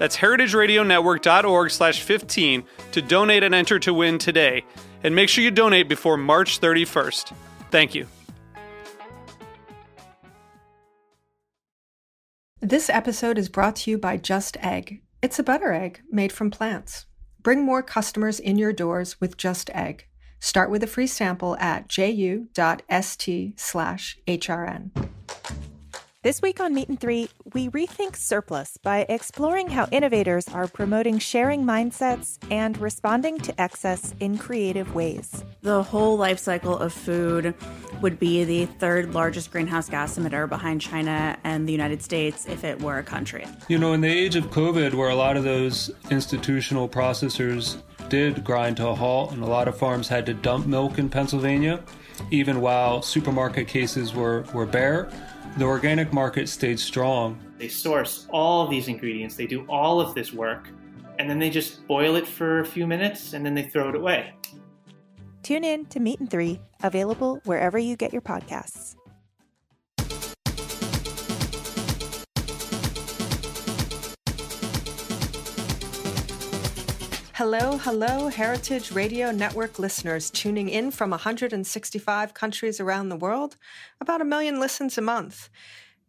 That's heritageradionetwork.org slash 15 to donate and enter to win today. And make sure you donate before March 31st. Thank you. This episode is brought to you by Just Egg. It's a butter egg made from plants. Bring more customers in your doors with Just Egg. Start with a free sample at ju.st slash hrn. This week on Meat and Three, we rethink surplus by exploring how innovators are promoting sharing mindsets and responding to excess in creative ways. The whole life cycle of food would be the third largest greenhouse gas emitter behind China and the United States if it were a country. You know, in the age of COVID, where a lot of those institutional processors did grind to a halt and a lot of farms had to dump milk in Pennsylvania, even while supermarket cases were, were bare the organic market stayed strong. They source all of these ingredients, they do all of this work, and then they just boil it for a few minutes and then they throw it away. Tune in to Meat and Three, available wherever you get your podcasts. Hello, hello, Heritage Radio Network listeners tuning in from 165 countries around the world, about a million listens a month.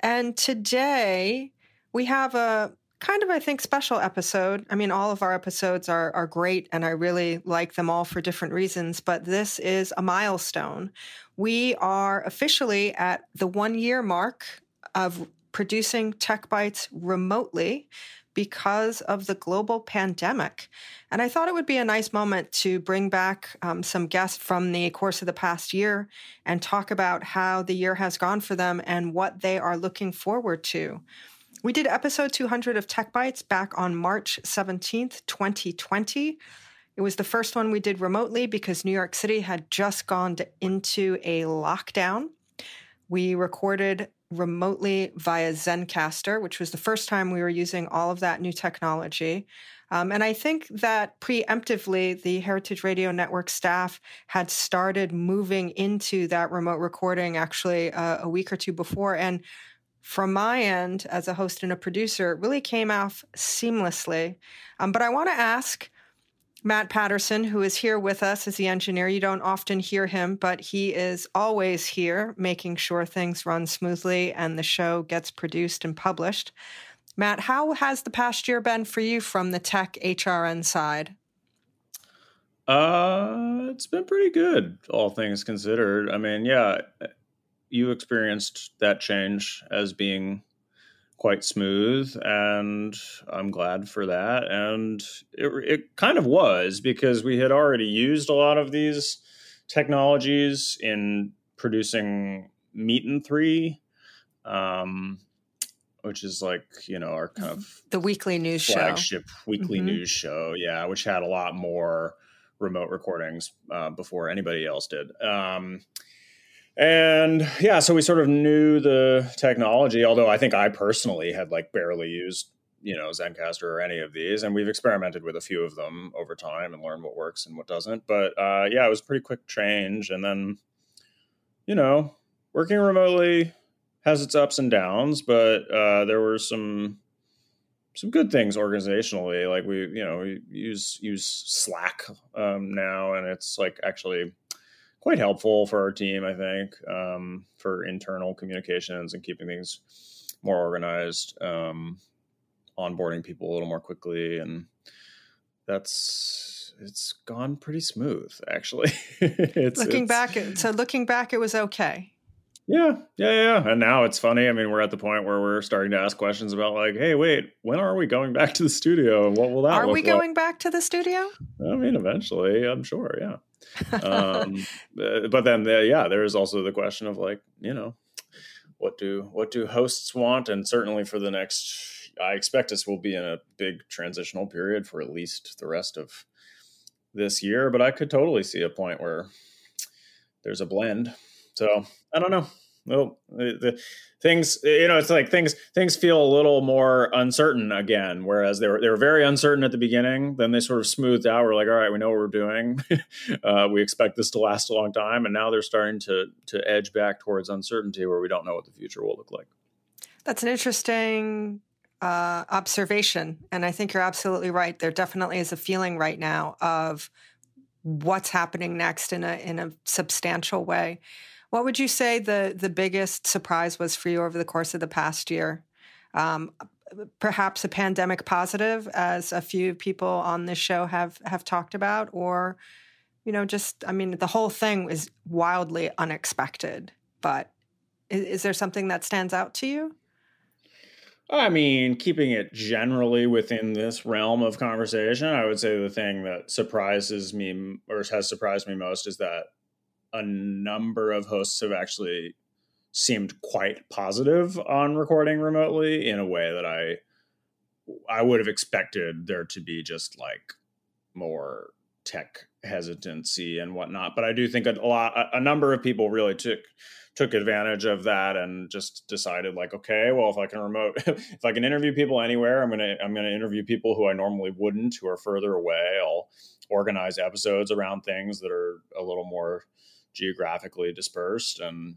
And today we have a kind of, I think, special episode. I mean, all of our episodes are, are great, and I really like them all for different reasons, but this is a milestone. We are officially at the one year mark of producing Tech Bites remotely because of the global pandemic. And I thought it would be a nice moment to bring back um, some guests from the course of the past year and talk about how the year has gone for them and what they are looking forward to. We did episode 200 of Tech Bites back on March 17th, 2020. It was the first one we did remotely because New York City had just gone into a lockdown. We recorded remotely via Zencastr, which was the first time we were using all of that new technology. Um, and I think that preemptively, the Heritage Radio Network staff had started moving into that remote recording actually uh, a week or two before. And from my end, as a host and a producer, it really came off seamlessly. Um, but I want to ask Matt Patterson, who is here with us as the engineer. You don't often hear him, but he is always here making sure things run smoothly and the show gets produced and published. Matt, how has the past year been for you from the tech HRN side? Uh, it's been pretty good, all things considered. I mean, yeah, you experienced that change as being quite smooth, and I'm glad for that. And it, it kind of was because we had already used a lot of these technologies in producing Meat and Three, um, which is like you know our kind of the weekly news flagship show. weekly mm-hmm. news show. Yeah, which had a lot more remote recordings uh, before anybody else did. Um, and yeah, so we sort of knew the technology, although I think I personally had like barely used, you know, Zencastr or any of these. And we've experimented with a few of them over time and learned what works and what doesn't. But uh, yeah, it was pretty quick change. And then, you know, working remotely has its ups and downs, but uh, there were some some good things organizationally. Like we, you know, we use use Slack um, now, and it's like actually quite helpful for our team, I think, um, for internal communications and keeping things more organized, um, onboarding people a little more quickly, and that's it's gone pretty smooth actually. it's, looking it's, back, so looking back, it was okay. Yeah, yeah, yeah. And now it's funny. I mean, we're at the point where we're starting to ask questions about like, hey, wait, when are we going back to the studio, and what will that? Are we like? going back to the studio? I mean, eventually, I'm sure. Yeah. Um, but then, the, yeah, there is also the question of like, you know, what do what do hosts want, and certainly for the next, I expect us will be in a big transitional period for at least the rest of this year. But I could totally see a point where there's a blend. So I don't know well, the, things you know, it's like things things feel a little more uncertain again. Whereas they were they were very uncertain at the beginning, then they sort of smoothed out. We're like, all right, we know what we're doing. uh, we expect this to last a long time, and now they're starting to to edge back towards uncertainty, where we don't know what the future will look like. That's an interesting uh, observation, and I think you're absolutely right. There definitely is a feeling right now of what's happening next in a in a substantial way. What would you say the the biggest surprise was for you over the course of the past year? Um, perhaps a pandemic positive, as a few people on this show have have talked about, or you know, just I mean, the whole thing is wildly unexpected. But is, is there something that stands out to you? I mean, keeping it generally within this realm of conversation, I would say the thing that surprises me or has surprised me most is that a number of hosts have actually seemed quite positive on recording remotely in a way that I I would have expected there to be just like more tech hesitancy and whatnot. But I do think a lot a number of people really took took advantage of that and just decided like okay well if i can remote if i can interview people anywhere i'm gonna i'm gonna interview people who i normally wouldn't who are further away i'll organize episodes around things that are a little more geographically dispersed and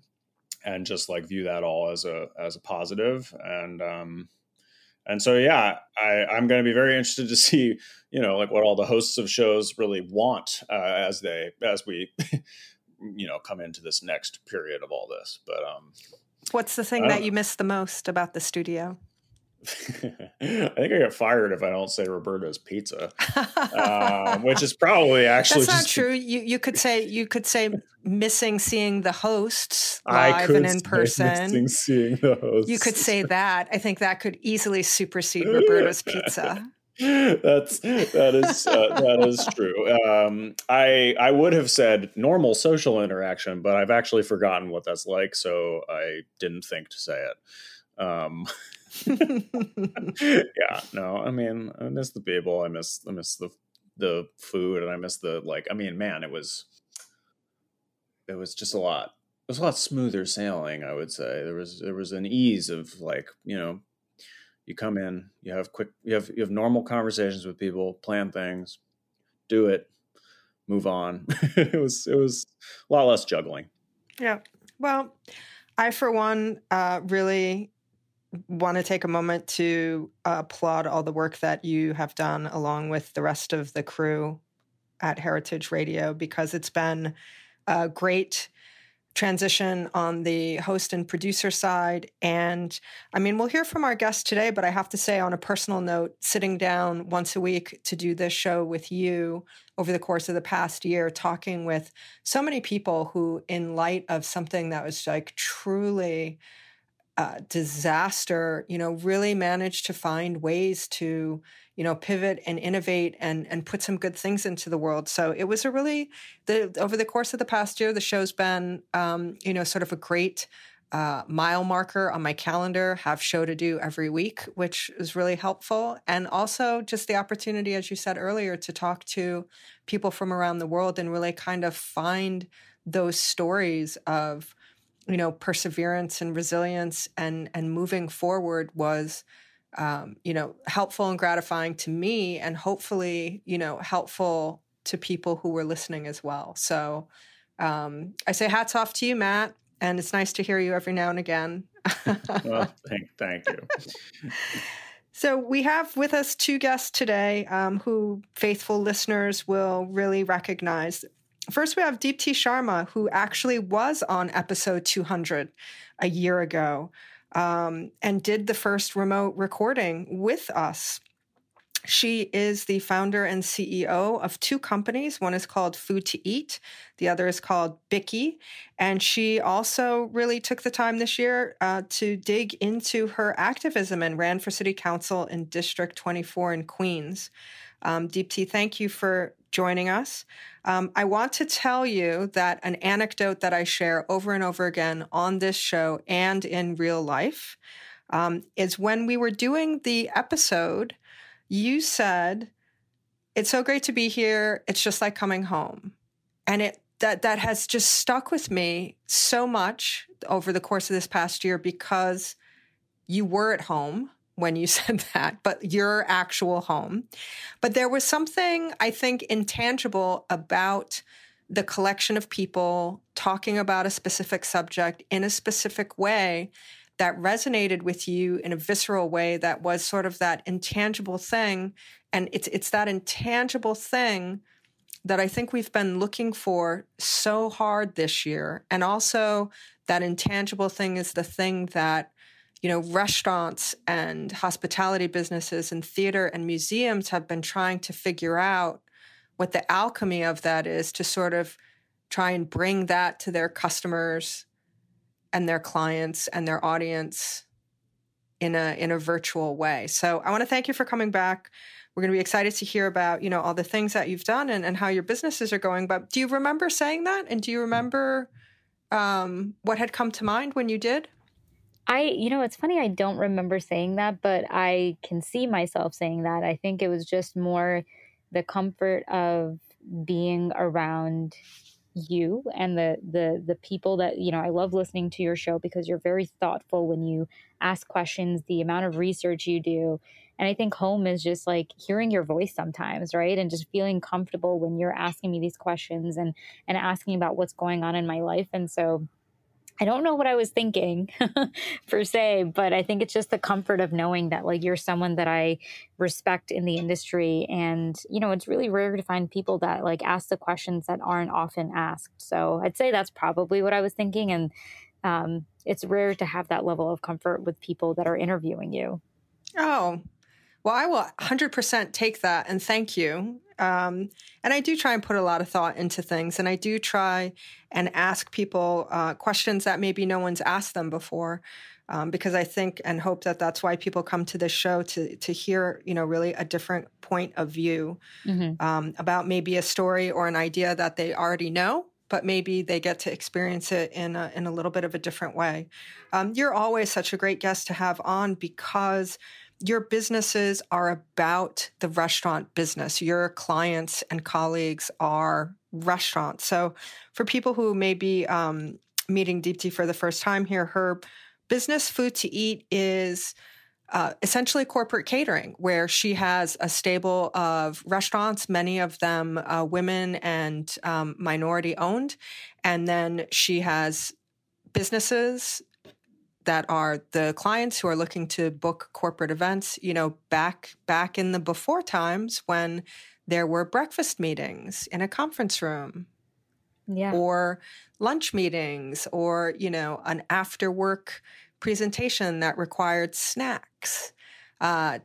and just like view that all as a as a positive. And um and so yeah i i'm going to be very interested to see you know like what all the hosts of shows really want uh, as they as we you know come into this next period of all this. But um what's the thing that you miss the most about the studio I think I get fired if I don't say Roberto's Pizza, um, which is probably actually that's not true. You you could say you could say missing seeing the hosts live and in person. Missing seeing the hosts. You could say that. I think that could easily supersede Roberto's Pizza. That's that is uh, that is true. Um, I I would have said normal social interaction, but I've actually forgotten what that's like, so I didn't think to say it. Um, yeah, no, I mean, I miss the people. I miss, I miss the the food, and I miss the like. I mean, man, it was it was just a lot. It was a lot smoother sailing. I would say there was there was an ease of like you know, you come in, you have quick, you have you have normal conversations with people, plan things, do it, move on. it was it was a lot less juggling. Yeah. Well, I for one uh, really want to take a moment to uh, applaud all the work that you have done along with the rest of the crew at Heritage Radio because it's been a great transition on the host and producer side. And I mean, we'll hear from our guests today, but I have to say, on a personal note, sitting down once a week to do this show with you over the course of the past year, talking with so many people who, in light of something that was like truly uh, disaster, you know, really managed to find ways to, you know, pivot and innovate and and put some good things into the world. So it was a really the over the course of the past year, the show's been, um, you know, sort of a great uh, mile marker on my calendar. Have show to do every week, which is really helpful, and also just the opportunity, as you said earlier, to talk to people from around the world and really kind of find those stories of you know perseverance and resilience and and moving forward was um, you know helpful and gratifying to me and hopefully you know helpful to people who were listening as well. So um, i say hats off to you matt and it's nice to hear you every now and again. Well, thank, thank you. So, we have with us two guests today um, who faithful listeners will really recognize. First, we have Deepti Sharma, who actually was on episode 200 a year ago um, and did the first remote recording with us. She is the founder and CEO of two companies. One is called Food to Eat, the other is called Bikky. And she also really took the time this year uh, to dig into her activism and ran for city council in District 24 in Queens. Um, Deepti, thank you for joining us. Um, I want to tell you that an anecdote that I share over and over again on this show and in real life um, is when we were doing the episode you said it's so great to be here. It's just like coming home. And it that that has just stuck with me so much over the course of this past year because you were at home when you said that but your actual home. But there was something i think intangible about the collection of people talking about a specific subject in a specific way that resonated with you in a visceral way that was sort of that intangible thing. And it's it's that intangible thing that I think we've been looking for so hard this year. And also that intangible thing is the thing that you know restaurants and hospitality businesses and theater and museums have been trying to figure out what the alchemy of that is to sort of try and bring that to their customers and their clients and their audience in a in a virtual way. So I want to thank you for coming back. We're going to be excited to hear about, you know, all the things that you've done and, and how your businesses are going. But do you remember saying that? And do you remember um, what had come to mind when you did? I, you know, it's funny. I don't remember saying that, but I can see myself saying that. I think it was just more the comfort of being around you and the the the people that you know I love listening to your show because you're very thoughtful when you ask questions the amount of research you do and I think home is just like hearing your voice sometimes right and just feeling comfortable when you're asking me these questions and and asking about what's going on in my life and so I don't know what I was thinking per se, but I think it's just the comfort of knowing that like you're someone that I respect in the industry. And, you know, it's really rare to find people that like ask the questions that aren't often asked. So I'd say that's probably what I was thinking. And um, it's rare to have that level of comfort with people that are interviewing you. Oh, well, I will 100% take that and thank you. Um, and I do try and put a lot of thought into things, and I do try and ask people uh, questions that maybe no one's asked them before. Um, because I think and hope that that's why people come to this show to to hear you know really a different point of view mm-hmm. um, about maybe a story or an idea that they already know, but maybe they get to experience it in a, in a little bit of a different way. Um, you're always such a great guest to have on because your businesses are about the restaurant business. Your clients and colleagues are restaurants. So, for people who may be um, meeting Deepti for the first time here, her business, Food to Eat, is uh, essentially corporate catering, where she has a stable of restaurants, many of them uh, women and um, minority owned. And then she has businesses that are the clients who are looking to book corporate events you know back back in the before times when there were breakfast meetings in a conference room yeah. or lunch meetings or you know an after work presentation that required snacks uh,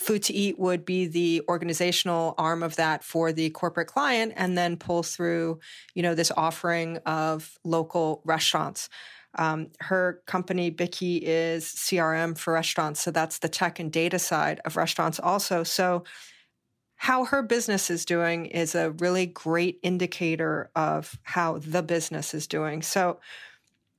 food to eat would be the organizational arm of that for the corporate client and then pull through you know this offering of local restaurants um, her company, Bikky, is CRM for restaurants. So that's the tech and data side of restaurants also. So how her business is doing is a really great indicator of how the business is doing. So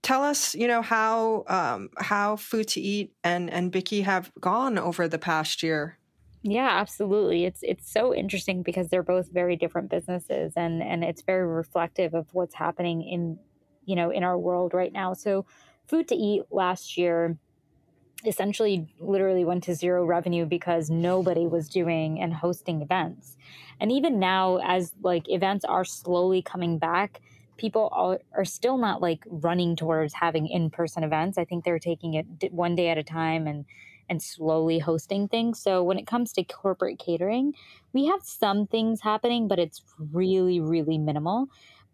tell us, you know, how um, how Food to Eat and and Bikky have gone over the past year. Yeah, absolutely. It's it's so interesting because they're both very different businesses and and it's very reflective of what's happening in you know, in our world right now. So, food to eat last year essentially literally went to zero revenue because nobody was doing and hosting events. And even now as like events are slowly coming back, people are, are still not like running towards having in-person events. I think they're taking it one day at a time and and slowly hosting things. So when it comes to corporate catering, we have some things happening, but it's really really minimal.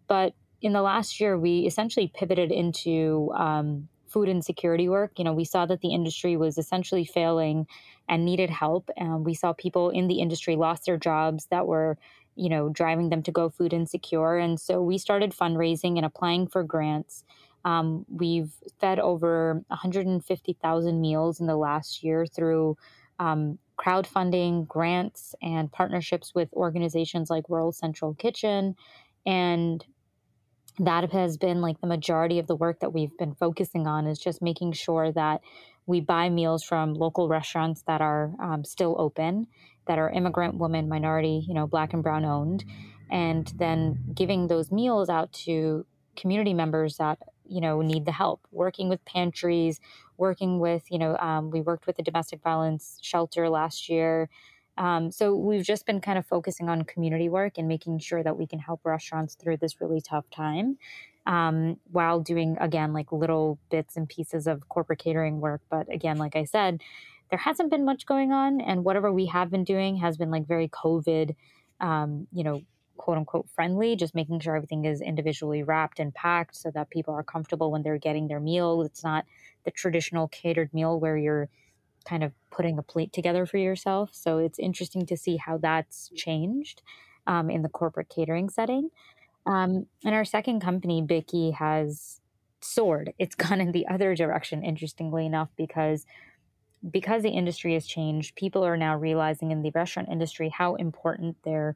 But in the last year, we essentially pivoted into um, food insecurity work. You know, we saw that the industry was essentially failing and needed help. And we saw people in the industry lost their jobs that were, you know, driving them to go food insecure. And so we started fundraising and applying for grants. Um, we've fed over 150,000 meals in the last year through um, crowdfunding, grants, and partnerships with organizations like World Central Kitchen. And that has been like the majority of the work that we've been focusing on is just making sure that we buy meals from local restaurants that are um, still open, that are immigrant, women, minority, you know, black and brown owned, and then giving those meals out to community members that you know need the help. Working with pantries working with you know um, we worked with a domestic violence shelter last year um, so we've just been kind of focusing on community work and making sure that we can help restaurants through this really tough time um, while doing again like little bits and pieces of corporate catering work but again like i said there hasn't been much going on and whatever we have been doing has been like very covid um, you know quote unquote friendly, just making sure everything is individually wrapped and packed so that people are comfortable when they're getting their meal. It's not the traditional catered meal where you're kind of putting a plate together for yourself. So it's interesting to see how that's changed um, in the corporate catering setting. Um, and our second company, Bikky, has soared. It's gone in the other direction, interestingly enough, because because the industry has changed, people are now realizing in the restaurant industry how important their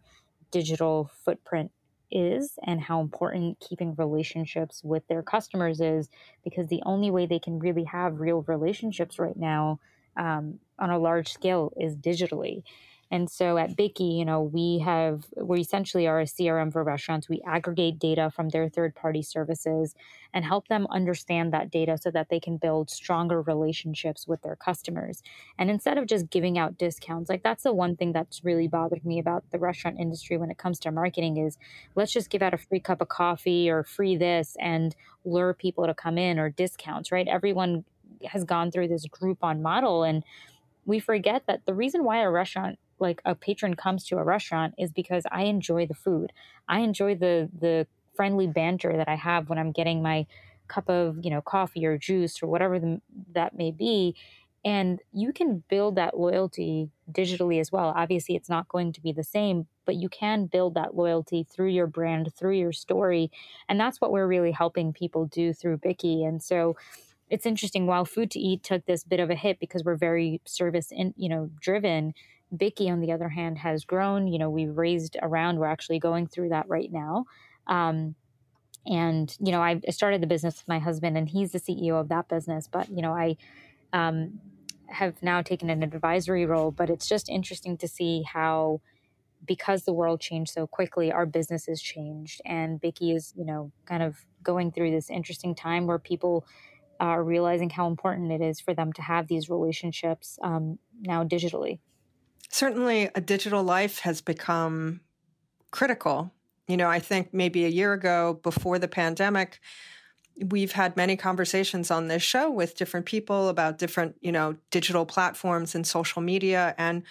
digital footprint is and how important keeping relationships with their customers is because the only way they can really have real relationships right now um, on a large scale is digitally and so at Bikky, you know, we have, we essentially are a CRM for restaurants. We aggregate data from their third party services and help them understand that data so that they can build stronger relationships with their customers. And instead of just giving out discounts, like that's the one thing that's really bothered me about the restaurant industry when it comes to marketing is let's just give out a free cup of coffee or free this and lure people to come in or discounts, right? Everyone has gone through this Groupon model and we forget that the reason why a restaurant like a patron comes to a restaurant is because I enjoy the food. I enjoy the the friendly banter that I have when I'm getting my cup of, you know, coffee or juice or whatever the, that may be. And you can build that loyalty digitally as well. Obviously, it's not going to be the same, but you can build that loyalty through your brand, through your story. And that's what we're really helping people do through Bikky. And so it's interesting while food to eat took this bit of a hit because we're very service in, you know, driven Bikky, on the other hand, has grown. You know, we've raised around. We're actually going through that right now. Um, and you know, I started the business with my husband, and he's the CEO of that business. But you know, I um, have now taken an advisory role. But it's just interesting to see how, because the world changed so quickly, our business has changed, and Bikky is you know kind of going through this interesting time where people are realizing how important it is for them to have these relationships um, now digitally certainly a digital life has become critical. You know, I think maybe a year ago before the pandemic, we've had many conversations on this show with different people about different, you know, digital platforms and social media. And,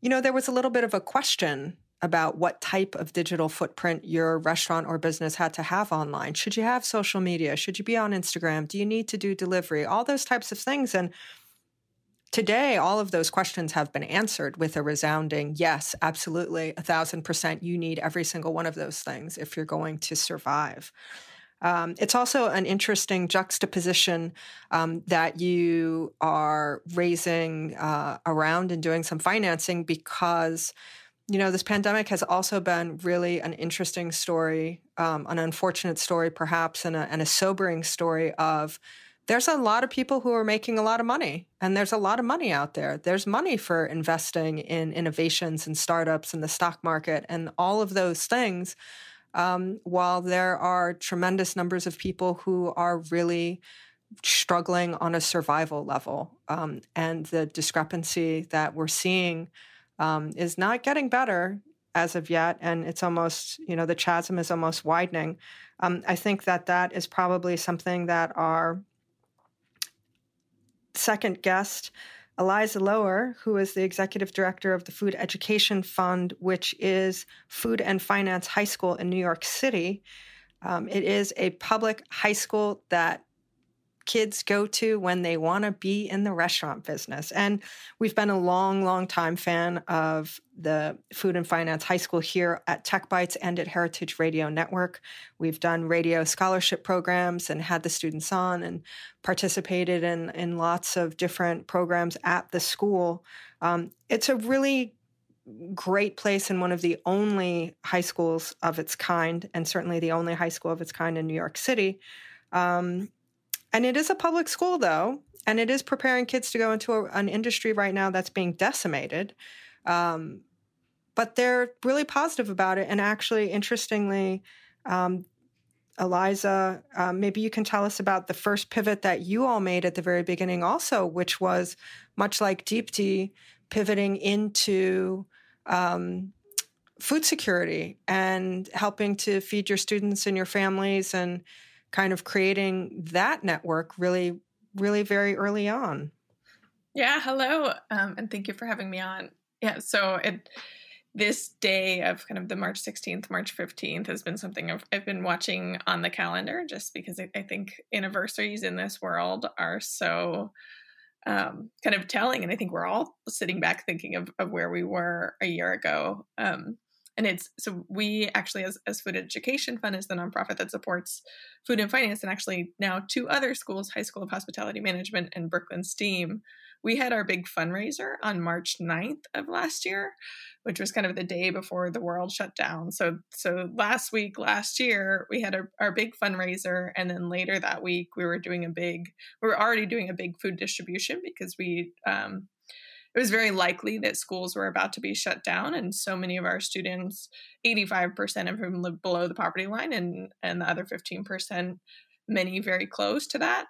you know, there was a little bit of a question about what type of digital footprint your restaurant or business had to have online. Should you have social media? Should you be on Instagram? Do you need to do delivery? All those types of things. And Today, all of those questions have been answered with a resounding yes, absolutely, a thousand percent. You need every single one of those things if you're going to survive. Um, it's also an interesting juxtaposition um, that you are raising uh, around and doing some financing because, you know, this pandemic has also been really an interesting story, um, an unfortunate story, perhaps, and a, and a sobering story of there's a lot of people who are making a lot of money and there's a lot of money out there. There's money for investing in innovations and startups in the stock market and all of those things um, while there are tremendous numbers of people who are really struggling on a survival level um, and the discrepancy that we're seeing um, is not getting better as of yet and it's almost you know the chasm is almost widening um, i think that that is probably something that our second guest, Eliza Loehr, who is the executive director of the Food Education Fund, which is Food and Finance High School in New York City. Um, it is a public high school that kids go to when they want to be in the restaurant business. And we've been a long, long time fan of the Food and Finance High School here at Tech Bites and at Heritage Radio Network. We've done radio scholarship programs and had the students on and participated in, in lots of different programs at the school. Um, it's a really great place and one of the only high schools of its kind, and certainly the only high school of its kind in New York City. Um, and it is a public school, though, and it is preparing kids to go into a, an industry right now that's being decimated. Um, but they're really positive about it. And actually, interestingly, um, Eliza, uh, maybe you can tell us about the first pivot that you all made at the very beginning, also, which was much like Deepti, pivoting into um, food security and helping to feed your students and your families and kind of creating that network really, really very early on. Yeah, hello, um, and thank you for having me on. Yeah, so it this day of kind of the March 16th, March 15th has been something I've, I've been watching on the calendar just because I, I, think anniversaries in this world are so um, kind of telling. And I think we're all sitting back thinking of, of where we were a year ago. Um, and it's so we actually as, as food education fund is the nonprofit that supports food and finance and actually now two other schools high school of hospitality management and brooklyn steam we had our big fundraiser on march 9th of last year which was kind of the day before the world shut down. So so last week last year we had our, our big fundraiser and then later that week we were doing a big we were already doing a big food distribution because we um, it was very likely that schools were about to be shut down and so many of our students 85% of whom live below the poverty line and and the other 15% many very close to that.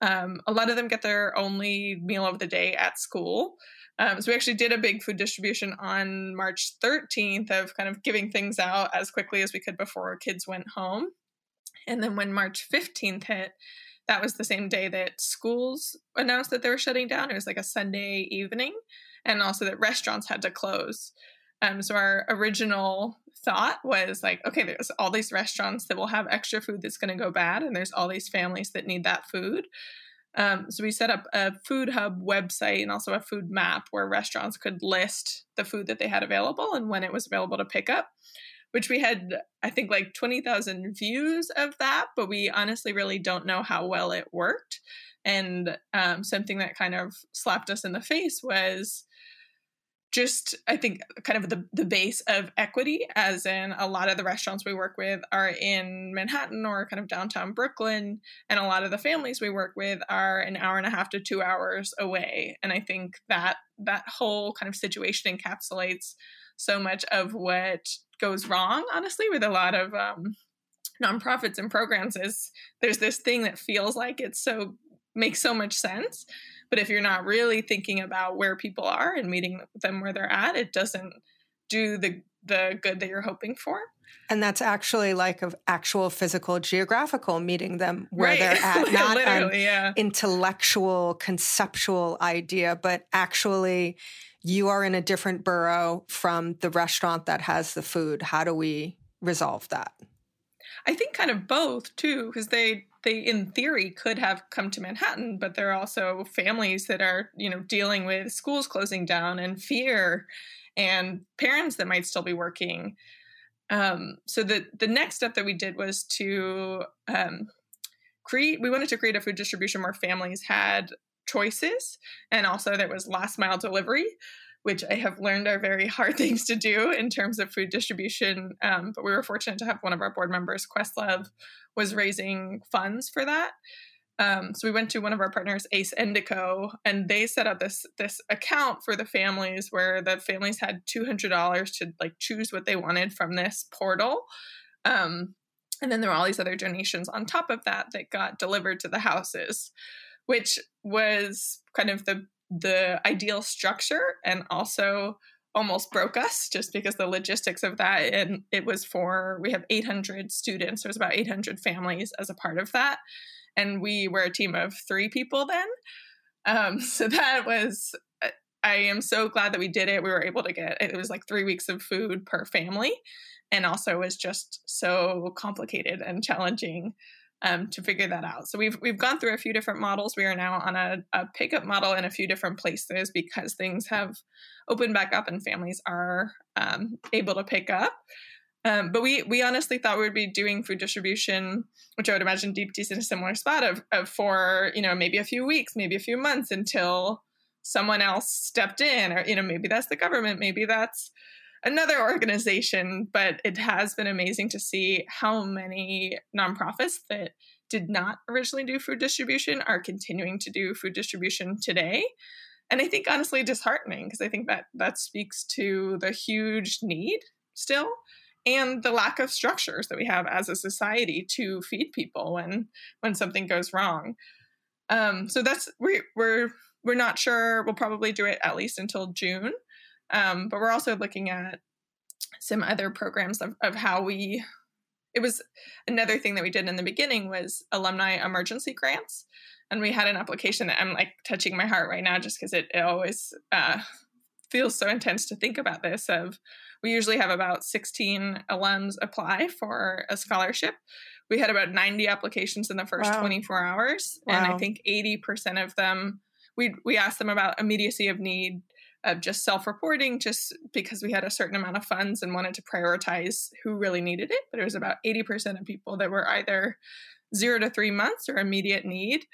Um, a lot of them get their only meal of the day at school. Um, so we actually did a big food distribution on march 13th of kind of giving things out as quickly as we could before kids went home. And then when march 15th hit that was the same day that schools announced that they were shutting down. It was like a Sunday evening, and also that restaurants had to close. Um, so our original thought was like, okay, there's all these restaurants that will have extra food that's going to go bad, and there's all these families that need that food. Um, so we set up a food hub website and also a food map where restaurants could list the food that they had available and when it was available to pick up which we had, I think, like 20,000 views of that, but we honestly really don't know how well it worked. And um, something that kind of slapped us in the face was just i think kind of the, the base of equity as in a lot of the restaurants we work with are in manhattan or kind of downtown brooklyn and a lot of the families we work with are an hour and a half to two hours away and i think that that whole kind of situation encapsulates so much of what goes wrong, honestly, with a lot of um, nonprofits and programs is there's this thing that feels like it's so makes so much sense. But if you're not really thinking about where people are and meeting them where they're at, it doesn't do the the good that you're hoping for. And that's actually like an actual physical geographical meeting them where right. they're at, not an yeah. intellectual, conceptual idea, but actually you are in a different borough from the restaurant that has the food. How do we resolve that? I think kind of both too, because they they in theory could have come to Manhattan, but there are also families that are you know dealing with schools closing down and fear, and parents that might still be working. Um, so the the next step that we did was to um, create. We wanted to create a food distribution where families had choices and also there was last mile delivery which i have learned are very hard things to do in terms of food distribution um, but we were fortunate to have one of our board members questlove was raising funds for that um, so we went to one of our partners Ace Endico and they set up this this account for the families where the families had $200 to like choose what they wanted from this portal. Um, and then there were all these other donations on top of that that got delivered to the houses which was kind of the the ideal structure and also almost broke us just because the logistics of that and it was for we have 800 students there's about 800 families as a part of that and we were a team of three people then um, so that was i am so glad that we did it we were able to get it was like three weeks of food per family and also was just so complicated and challenging um, to figure that out. So we've we've gone through a few different models. We are now on a, a pickup model in a few different places because things have opened back up and families are um, able to pick up. Um, but we we honestly thought we would be doing food distribution, which I would imagine Deep Deepti's in a similar spot of, of for you know maybe a few weeks, maybe a few months until someone else stepped in, or you know maybe that's the government, maybe that's another organization, but it has been amazing to see how many nonprofits that did not originally do food distribution are continuing to do food distribution today. And I think honestly disheartening because I think that that speaks to the huge need still and the lack of structures that we have as a society to feed people when when something goes wrong. Um, so that's we, we're we're not sure. We'll probably do it at least until June. Um, but we're also looking at some other programs of, of how we it was another thing that we did in the beginning was alumni emergency grants and we had an application that i'm like touching my heart right now just because it, it always uh, feels so intense to think about this of we usually have about 16 alums apply for a scholarship we had about 90 applications in the first wow. 24 hours wow. and i think 80% of them we we asked them about immediacy of need of just self-reporting just because we had a certain amount of funds and wanted to prioritize who really needed it but it was about 80% of people that were either zero to three months or immediate need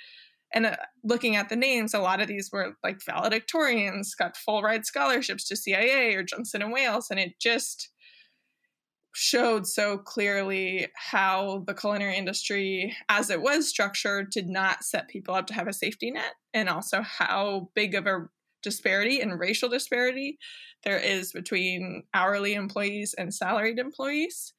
and uh, looking at the names a lot of these were like valedictorians got full ride scholarships to cia or johnson and wales and it just showed so clearly how the culinary industry as it was structured did not set people up to have a safety net and also how big of a disparity and racial disparity there is between hourly employees and salaried employees.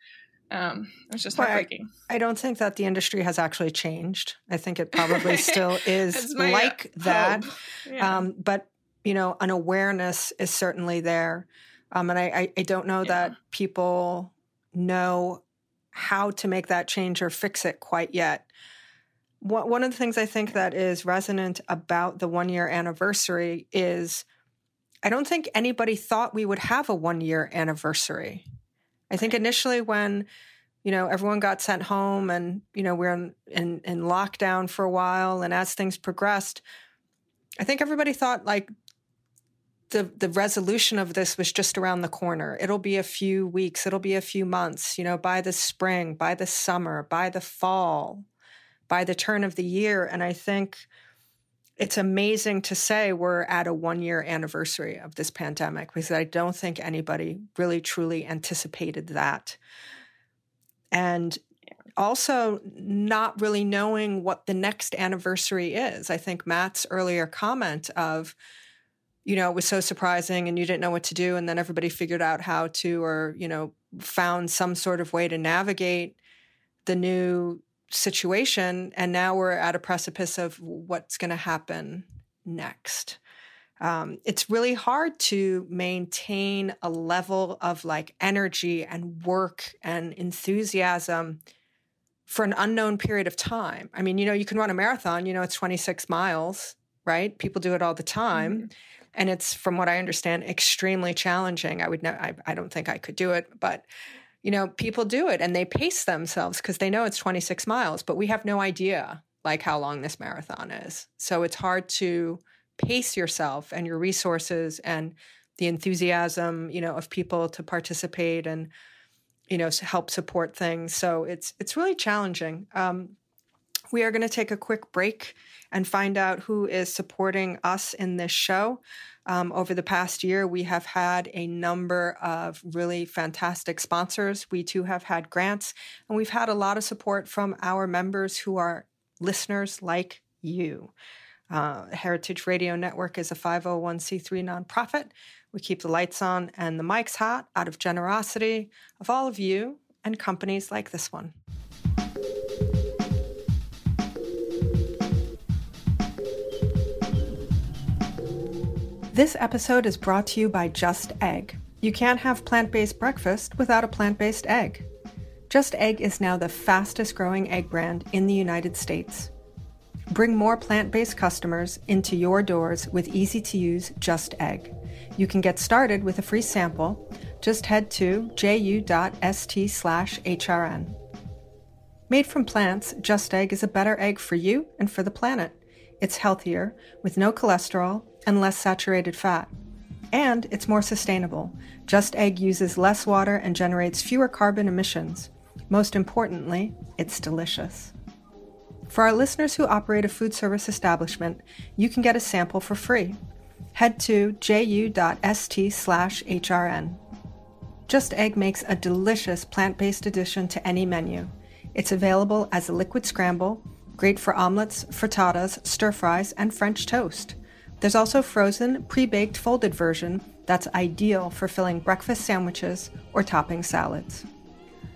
Um, it's just heartbreaking. I, I, don't think that the industry has actually changed. I think it probably still is like that. Yeah. Um, but you know, an awareness is certainly there, um, and I, I, I, don't know yeah. that people know how to make that change or fix it quite yet one of the things I think that is resonant about the one year anniversary is I don't think anybody thought we would have a one year anniversary. I think initially when you know everyone got sent home and you know we're in, in, in lockdown for a while and as things progressed i think everybody thought like the the resolution of this was just around the corner it'll be a few weeks it'll be a few months you know by the spring by the summer by the fall by the turn of the year. And I think it's amazing to say we're at a one year anniversary of this pandemic because I don't think anybody really truly anticipated that. And also not really knowing what the next anniversary is. I think Matt's earlier comment of, you know, it was so surprising and you didn't know what to do. And then everybody figured out how to, or, you know, found some sort of way to navigate the new situation and now we're at a precipice of what's going to happen next. Um, it's really hard to maintain a level of like energy and work and enthusiasm for an unknown period of time. I mean you know you can run a marathon you know it's 26 miles right? People do it all the time. Mm-hmm. and it's from what i understand extremely challenging. I would know I, I don't think i could do it but you know, people do it and they pace themselves because they know it's 26 miles, but we have no idea like how long this marathon is. So it's hard to pace yourself and your resources and the enthusiasm, you know, of people to participate and you know help support things. So it's it's really challenging. Um, we are going to take a quick break and find out who is supporting us in this show. Um, over the past year, we have had a number of really fantastic sponsors. We too have had grants, and we've had a lot of support from our members who are listeners like you. Uh, Heritage Radio Network is a 501c3 nonprofit. We keep the lights on and the mics hot out of generosity of all of you and companies like this one. This episode is brought to you by Just Egg. You can't have plant based breakfast without a plant based egg. Just Egg is now the fastest growing egg brand in the United States. Bring more plant based customers into your doors with easy to use Just Egg. You can get started with a free sample. Just head to ju.st slash HRN. Made from plants, Just Egg is a better egg for you and for the planet. It's healthier, with no cholesterol and less saturated fat. And it's more sustainable. Just Egg uses less water and generates fewer carbon emissions. Most importantly, it's delicious. For our listeners who operate a food service establishment, you can get a sample for free. Head to ju.st slash hrn. Just Egg makes a delicious plant based addition to any menu. It's available as a liquid scramble, great for omelets, frittatas, stir fries, and French toast. There's also frozen, pre baked folded version that's ideal for filling breakfast sandwiches or topping salads.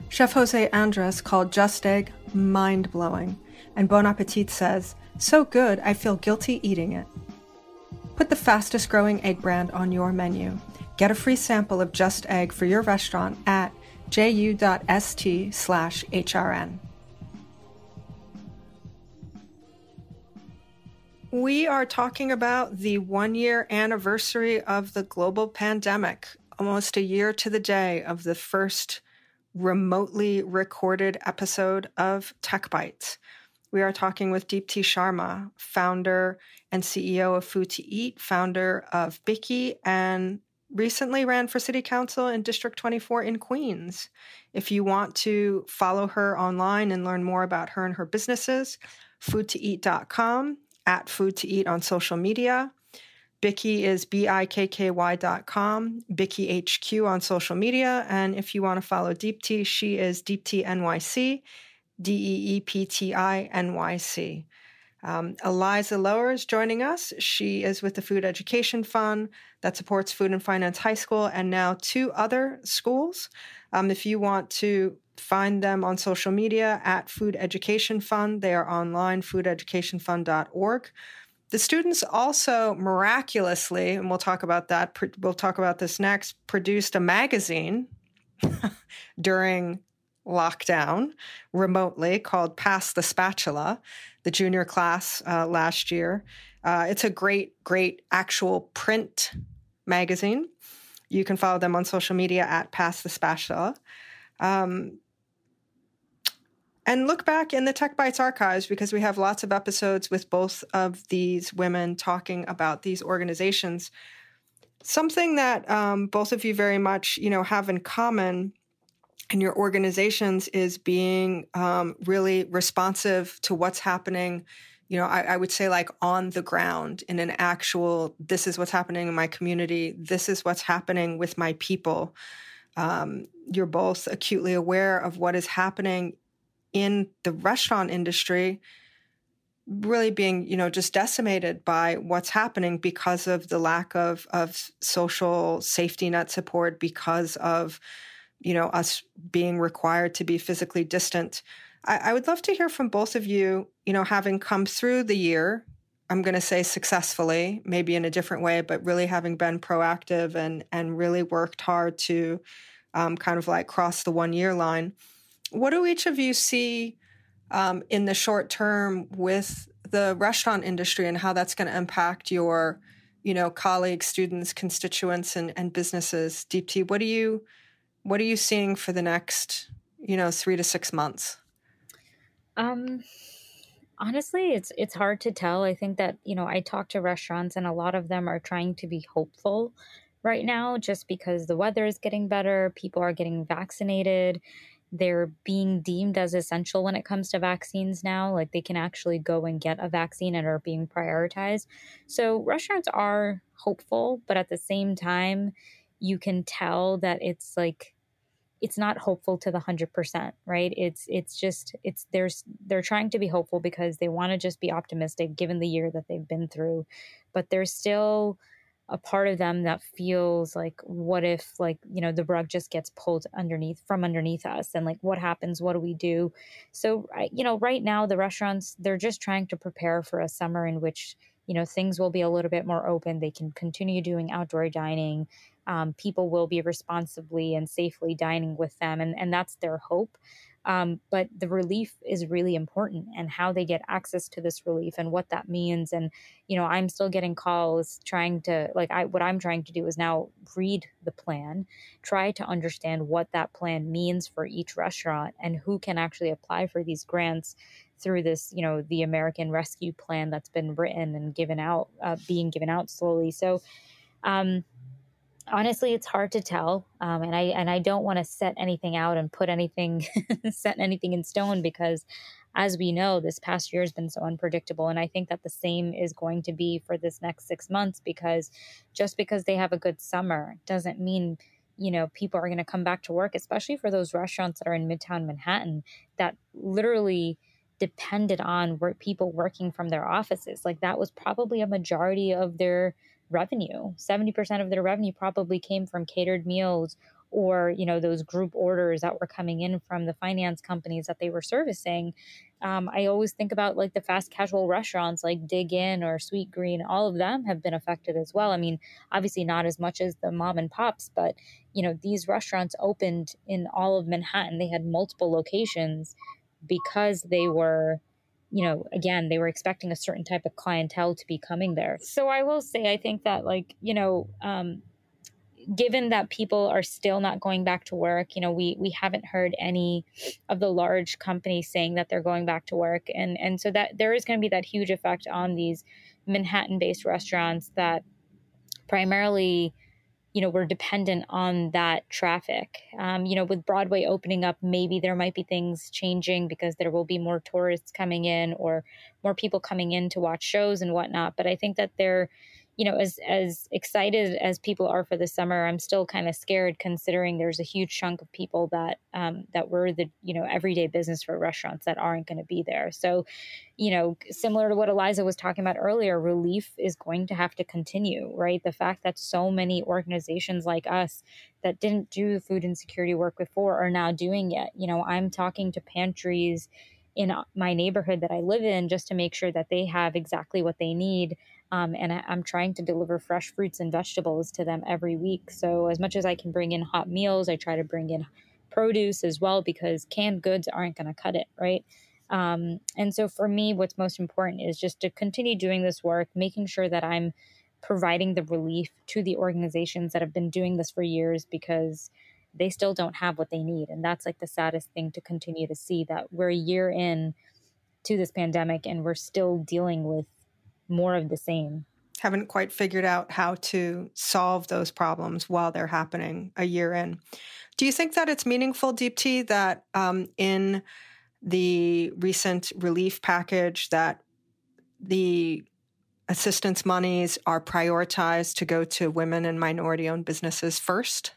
Chef Jose Andres called Just Egg mind blowing, and Bon Appetit says, So good, I feel guilty eating it. Put the fastest growing egg brand on your menu. Get a free sample of Just Egg for your restaurant at ju.st We are talking about the one year anniversary of the global pandemic, almost a year to the day of the first remotely recorded episode of Tech Bites. We are talking with Deepti Sharma, founder and CEO of Food to Eat, founder of Bikky, and recently ran for city council in District 24 in Queens. If you want to follow her online and learn more about her and her businesses, foodtoeat.com, at food to eat on social media. Bikky is B-I-K-K-Y dot com, Bikky HQ on social media. And if you want to follow Deepti, she is NYC, D-E-E-P-T-I N-Y-C. Um, Eliza Loehr is joining us. She is with the Food Education Fund that supports Food and Finance High School and now two other schools. Um, if you want to find them on social media at Food Education Fund, they are online, foodeducationfund.org. The students also miraculously, and we'll talk about that, we'll talk about this next, produced a magazine during lockdown remotely called Pass the Spatula, the junior class uh, last year. Uh, it's a great, great actual print magazine. You can follow them on social media at Pass the Spatula. Um, and look back in the Tech Bites archives because we have lots of episodes with both of these women talking about these organizations. Something that um, both of you very much, you know, have in common in your organizations is being um, really responsive to what's happening. You know, I, I would say like on the ground in an actual. This is what's happening in my community. This is what's happening with my people. Um, you're both acutely aware of what is happening in the restaurant industry really being you know just decimated by what's happening because of the lack of of social safety net support because of you know us being required to be physically distant. I, I would love to hear from both of you you know having come through the year i'm going to say successfully maybe in a different way but really having been proactive and and really worked hard to um, kind of like cross the one year line what do each of you see um, in the short term with the restaurant industry and how that's going to impact your, you know, colleagues, students, constituents, and, and businesses? Deepti, what are you what are you seeing for the next, you know, three to six months? Um, honestly, it's it's hard to tell. I think that you know I talk to restaurants, and a lot of them are trying to be hopeful right now, just because the weather is getting better, people are getting vaccinated they're being deemed as essential when it comes to vaccines now. Like they can actually go and get a vaccine and are being prioritized. So restaurants are hopeful, but at the same time, you can tell that it's like it's not hopeful to the 100% right it's it's just it's there's they're trying to be hopeful because they want to just be optimistic given the year that they've been through but they're still a part of them that feels like what if like you know the rug just gets pulled underneath from underneath us and like what happens? What do we do? So you know right now the restaurants they're just trying to prepare for a summer in which you know things will be a little bit more open. They can continue doing outdoor dining. Um, people will be responsibly and safely dining with them and, and that's their hope Um, but the relief is really important and how they get access to this relief and what that means. And, you know, I'm still getting calls trying to, like, I, what I'm trying to do is now read the plan, try to understand what that plan means for each restaurant and who can actually apply for these grants through this, you know, the American Rescue Plan that's been written and given out, uh, being given out slowly. So, um, honestly it's hard to tell um, and i and i don't want to set anything out and put anything set anything in stone because as we know this past year has been so unpredictable and i think that the same is going to be for this next six months because just because they have a good summer doesn't mean you know people are going to come back to work especially for those restaurants that are in midtown manhattan that literally depended on work, people working from their offices. Like that was probably a majority of their revenue. 70% of their revenue probably came from catered meals or you know those group orders that were coming in from the finance companies that they were servicing. Um, i always think about like the fast casual restaurants like Dig Inn or Sweetgreen. All of them have been affected as well. I mean obviously not as much as the mom and pops but you know these restaurants opened in all of manhattan. They had multiple locations because they were you know, again, they were expecting a certain type of clientele to be coming there. So I will say, I think that, like, you know, um, given that people are still not going back to work, you know, we we haven't heard any of the large companies saying that they're going back to work, and and so that there is going to be that huge effect on these Manhattan-based restaurants that primarily you know we're dependent on that traffic. Um, you know with broadway opening up maybe there might be things changing because there will be more tourists coming in or more people coming in to watch shows and whatnot but i think that they're you know, as as excited as people are for the summer, I'm still kind of scared considering there's a huge chunk of people that um, that were the you know everyday business for restaurants that aren't going to be there. So, you know, similar to what Eliza was talking about earlier, relief is going to have to continue, right? The fact that so many organizations like us that didn't do food insecurity work before are now doing it. You know, I'm talking to pantries in my neighborhood that I live in just to make sure that they have exactly what they need um, and I, am trying to deliver fresh fruits and vegetables to them every week. So, as much as I can bring in hot meals, I try to bring in produce as well because canned goods aren't going to cut it, right? Um, and so, for me, what's most important is just to continue doing this work, making sure that I'm providing the relief to the organizations that have been doing this for years because they still don't have what they need. And that's like the saddest thing to continue to see that we're a year in to this pandemic and we're still dealing with more of the same. Haven't quite figured out how to solve those problems while they're happening a year in. Do you think that it's meaningful, Deepti, that um, in the recent relief package that the assistance monies are prioritized to go to women and minority owned businesses first?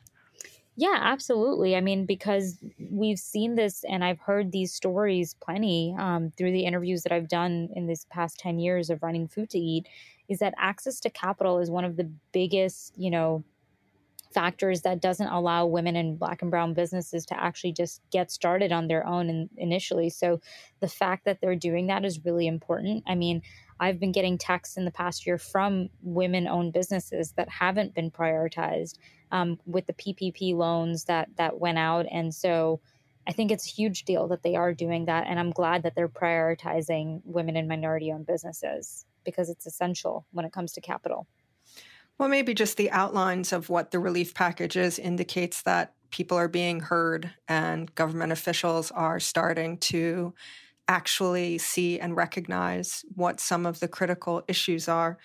Yeah, absolutely. I mean, because we've seen this and I've heard these stories plenty um, through the interviews that I've done in this past 10 years of running Food to Eat, is that access to capital is one of the biggest, you know, factors that doesn't allow women in black and brown businesses to actually just get started on their own in, initially. So the fact that they're doing that is really important. I mean, I've been getting texts in the past year from women owned businesses that haven't been prioritized um, with the PPP loans that that went out, and so I think it's a huge deal that they are doing that, and I'm glad that they're prioritizing women and minority-owned businesses because it's essential when it comes to capital. Well, maybe just the outlines of what the relief package is indicates that people are being heard and government officials are starting to actually see and recognize what some of the critical issues are.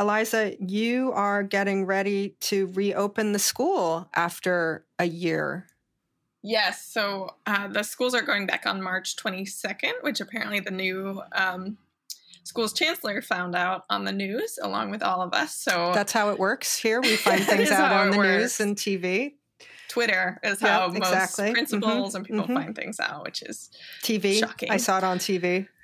Eliza, you are getting ready to reopen the school after a year. Yes. So uh, the schools are going back on March 22nd, which apparently the new um, school's chancellor found out on the news along with all of us. So that's how it works here. We find things out on the works. news and TV. Twitter is how yep, most exactly. principals mm-hmm. and people mm-hmm. find things out, which is TV. Shocking. I saw it on TV.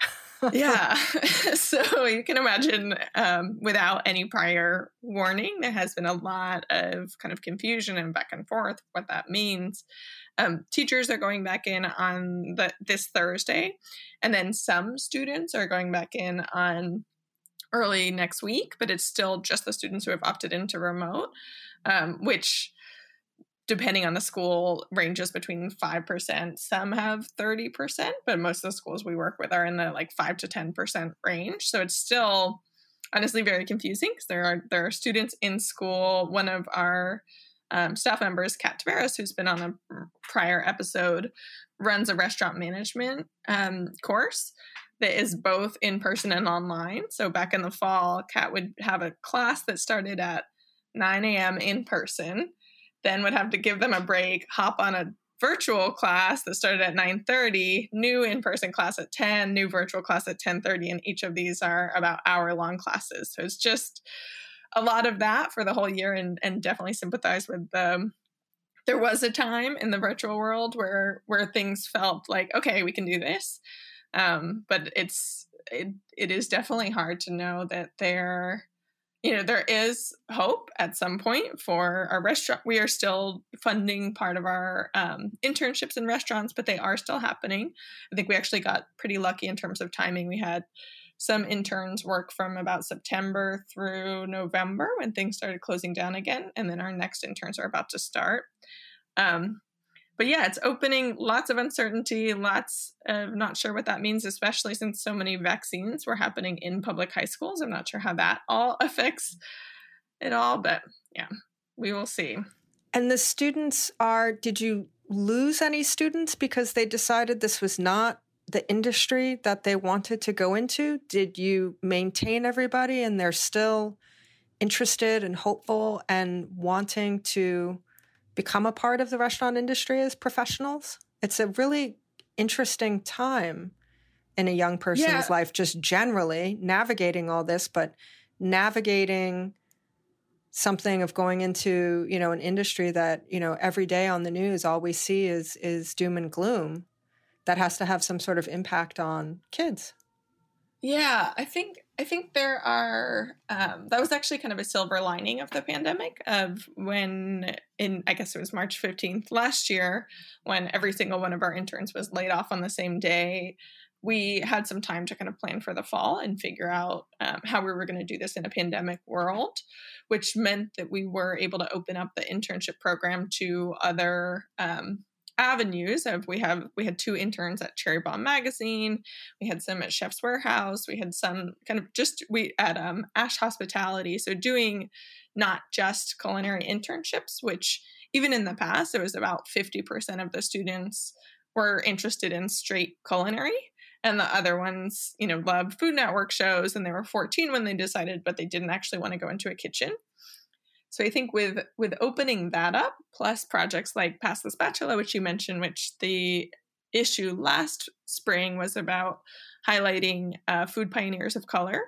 yeah. so you can imagine um, without any prior warning, there has been a lot of kind of confusion and back and forth what that means. Um, teachers are going back in on the, this Thursday, and then some students are going back in on early next week, but it's still just the students who have opted into remote, um, which depending on the school, ranges between 5%. Some have 30%, but most of the schools we work with are in the like 5 to 10% range. So it's still honestly very confusing because there are there are students in school. One of our um, staff members, Kat Taveras, who's been on a prior episode, runs a restaurant management um, course that is both in person and online. So back in the fall, Kat would have a class that started at 9 a.m. in person, then would have to give them a break, hop on a virtual class that started at 9.30 new in-person class at 10 new virtual class at 10.30 and each of these are about hour long classes. So it's just a lot of that for the whole year and, and definitely sympathize with the there was a time in the virtual world where where things felt like okay we can do this. Um, but it's it, it is definitely hard to know that there you know there is hope at some point for our restaurant. We are still funding part of our um, internships in restaurants but they are still happening. I think we actually got pretty lucky in terms of timing. We had some interns work from about september through november when things started closing down again and then our next interns are about to start. Um, but yeah, it's opening lots of uncertainty, lots of not sure what that means, especially since so many vaccines were happening in public high schools. I'm not sure how that all affects it all, but yeah, we will see. And the students are, did you lose any students because they decided this was not the industry that they wanted to go into? Did you maintain everybody and they're still interested and hopeful and wanting to become a part of the restaurant industry as professionals. It's a really interesting time in a young person's yeah. life, just generally navigating all this, but navigating something of going into you know an industry that you know every day on the news all we see is is doom and gloom that has to have some sort of impact on kids yeah i think I think there are, um, that was actually kind of a silver lining of the pandemic of when, in, I guess it was March 15th last year, when every single one of our interns was laid off on the same day. We had some time to kind of plan for the fall and figure out um, how we were going to do this in a pandemic world, which meant that we were able to open up the internship program to other um, avenues of we have we had two interns at Cherry Bombe Magazine, we had some at Chef's Warehouse, we had some kind of just we at um, Ash Hospitality, so doing not just culinary internships, which even in the past it was about 50% of the students were interested in straight culinary. And the other ones you know loved food network shows and they were 14 when they decided but they didn't actually want to go into a kitchen so I think with with opening that up, plus projects like Pass the Spatula, which you mentioned, which the issue last spring was about highlighting uh, food pioneers of color.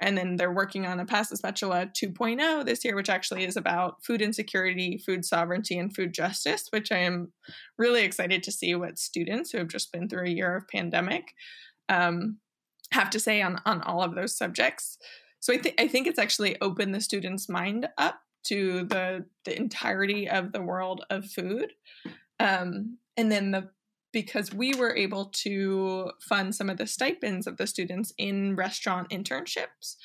And then they're working on a Pass the Spatula 2.0 this year, which actually is about food insecurity, food sovereignty, and food justice, which I am really excited to see what students who have just been through a year of pandemic um, have to say on, on all of those subjects. So I, th- I think it's actually opened the students' mind up to the the entirety of the world of food um, and then the because we were able to fund some of the stipends of the students in restaurant internships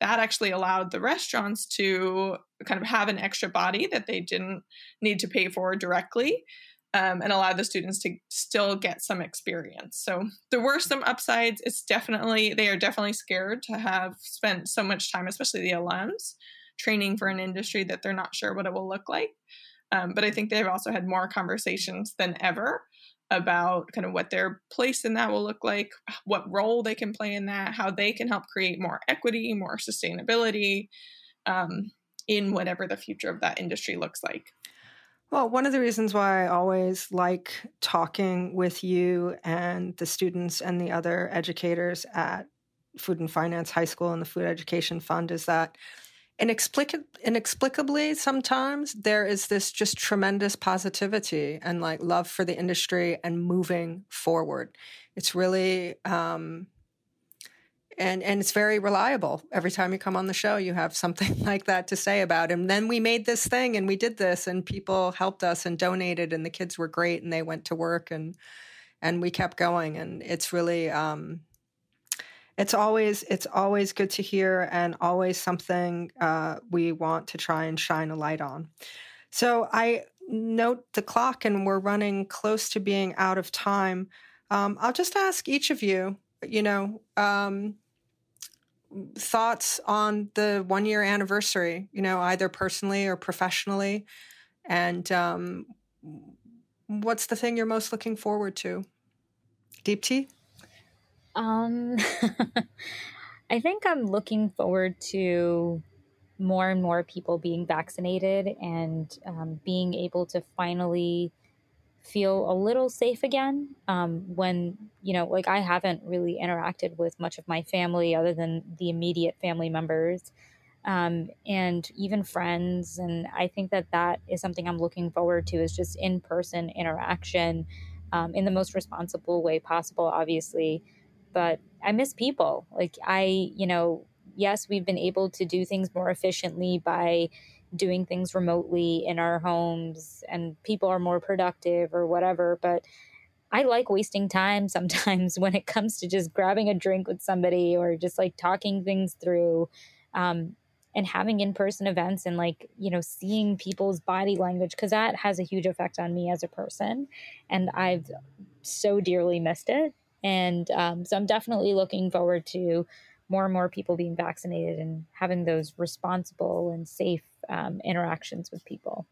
that actually allowed the restaurants to kind of have an extra body that they didn't need to pay for directly um, and allow the students to still get some experience. So there were some upsides. It's definitely, they are definitely scared to have spent so much time, especially the alums, training for an industry that they're not sure what it will look like. Um, but I think they've also had more conversations than ever about kind of what their place in that will look like, what role they can play in that, how they can help create more equity, more sustainability um, in whatever the future of that industry looks like. Well, one of the reasons why I always like talking with you and the students and the other educators at Food and Finance High School and the Food Education Fund is that Inexplic- inexplicably sometimes there is this just tremendous positivity and like love for the industry and moving forward. It's really um and and it's very reliable. Every time you come on the show you have something like that to say about and then we made this thing and we did this and people helped us and donated and the kids were great and they went to work and and we kept going and it's really um it's always it's always good to hear and always something uh, we want to try and shine a light on. So I note the clock and we're running close to being out of time. Um, I'll just ask each of you, you know, um, thoughts on the one year anniversary, you know, either personally or professionally. And um, what's the thing you're most looking forward to? Deepti? Um, I think I'm looking forward to more and more people being vaccinated and um, being able to finally feel a little safe again. Um, when you know like i haven't really interacted with much of my family other than the immediate family members um, and even friends and i think that that is something i'm looking forward to is just in-person interaction um, in the most responsible way possible obviously but i miss people like i you know yes we've been able to do things more efficiently by doing things remotely in our homes and people are more productive or whatever. But I like wasting time sometimes when it comes to just grabbing a drink with somebody or just like talking things through. Um, and having in-person events and like you know seeing people's body language because that has a huge effect on me as a person and i've so dearly missed it and um, so i'm definitely looking forward to more and more people being vaccinated and having those responsible and safe um, interactions with people.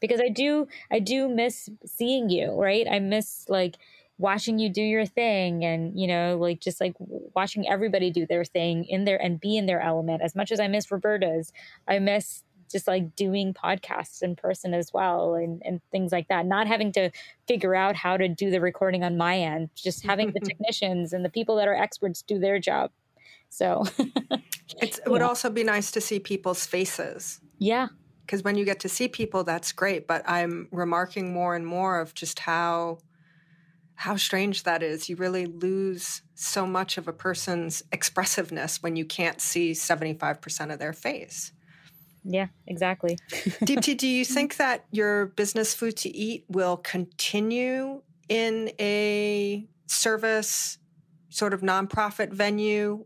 Because i do i do miss seeing you right? I miss like watching you do your thing and you know like just like watching everybody do their thing in there and be in their element. As much as i miss roberta's i miss just like doing podcasts in person as well and, and things like that not having to figure out how to do the recording on my end just having the technicians and the people that are experts do their job so it would yeah. also be nice to see people's faces. Yeah. Because when you get to see people, that's great. But I'm remarking more and more of just how how strange that is. You really lose so much of a person's expressiveness when you can't see 75% of their face. Yeah, exactly. Deepti, do you think that your business food to eat will continue in a service sort of nonprofit venue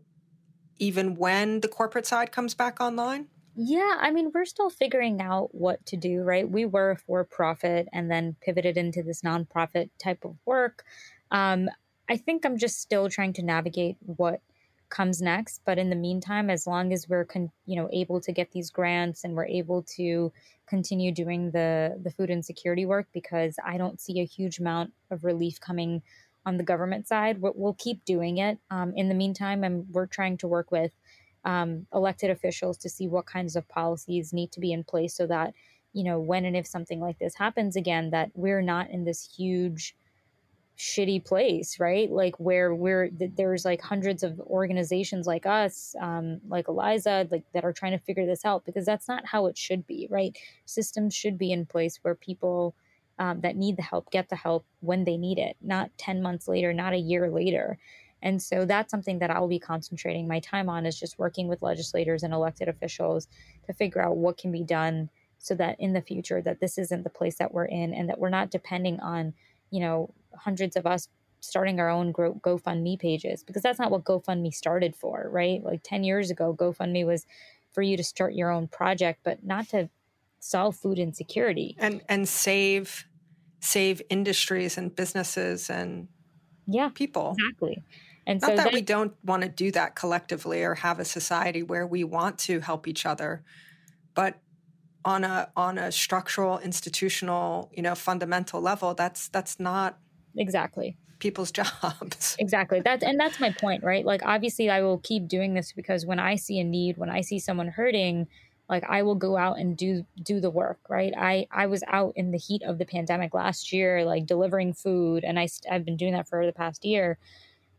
even when the corporate side comes back online? Yeah, I mean, we're still figuring out what to do, right? We were for profit and then pivoted into this nonprofit type of work. Um, I think I'm just still trying to navigate what comes next. But in the meantime, as long as we're con- you know able to get these grants and we're able to continue doing the the food insecurity work, because I don't see a huge amount of relief coming on the government side. We'll, we'll keep doing it. Um, in the meantime, and we're trying to work with um, elected officials to see what kinds of policies need to be in place so that you know when and if something like this happens again, that we're not in this huge shitty place right like where we're there's like hundreds of organizations like us um, like eliza like that are trying to figure this out because that's not how it should be right systems should be in place where people um, that need the help get the help when they need it, not 10 months later, not a year later. And so that's something that I'll be concentrating my time on is just working with legislators and elected officials to figure out what can be done so that in the future that this isn't the place that we're in and that we're not depending on, you know, hundreds of us starting our own GoFundMe pages because that's not what GoFundMe started for, right? Like 10 years ago, GoFundMe was for you to start your own project, but not to solve food insecurity. And and save save industries and businesses and yeah people. exactly. And not so that, that we don't want to do that collectively or have a society where we want to help each other but on a on a structural institutional you know fundamental level that's that's not exactly. people's jobs. Exactly. That's and that's my point right? Like obviously i will keep doing this because when i see a need when i see someone hurting like i will go out and do do the work right? I i was out in the heat of the pandemic last year like delivering food and i i've been doing that for the past year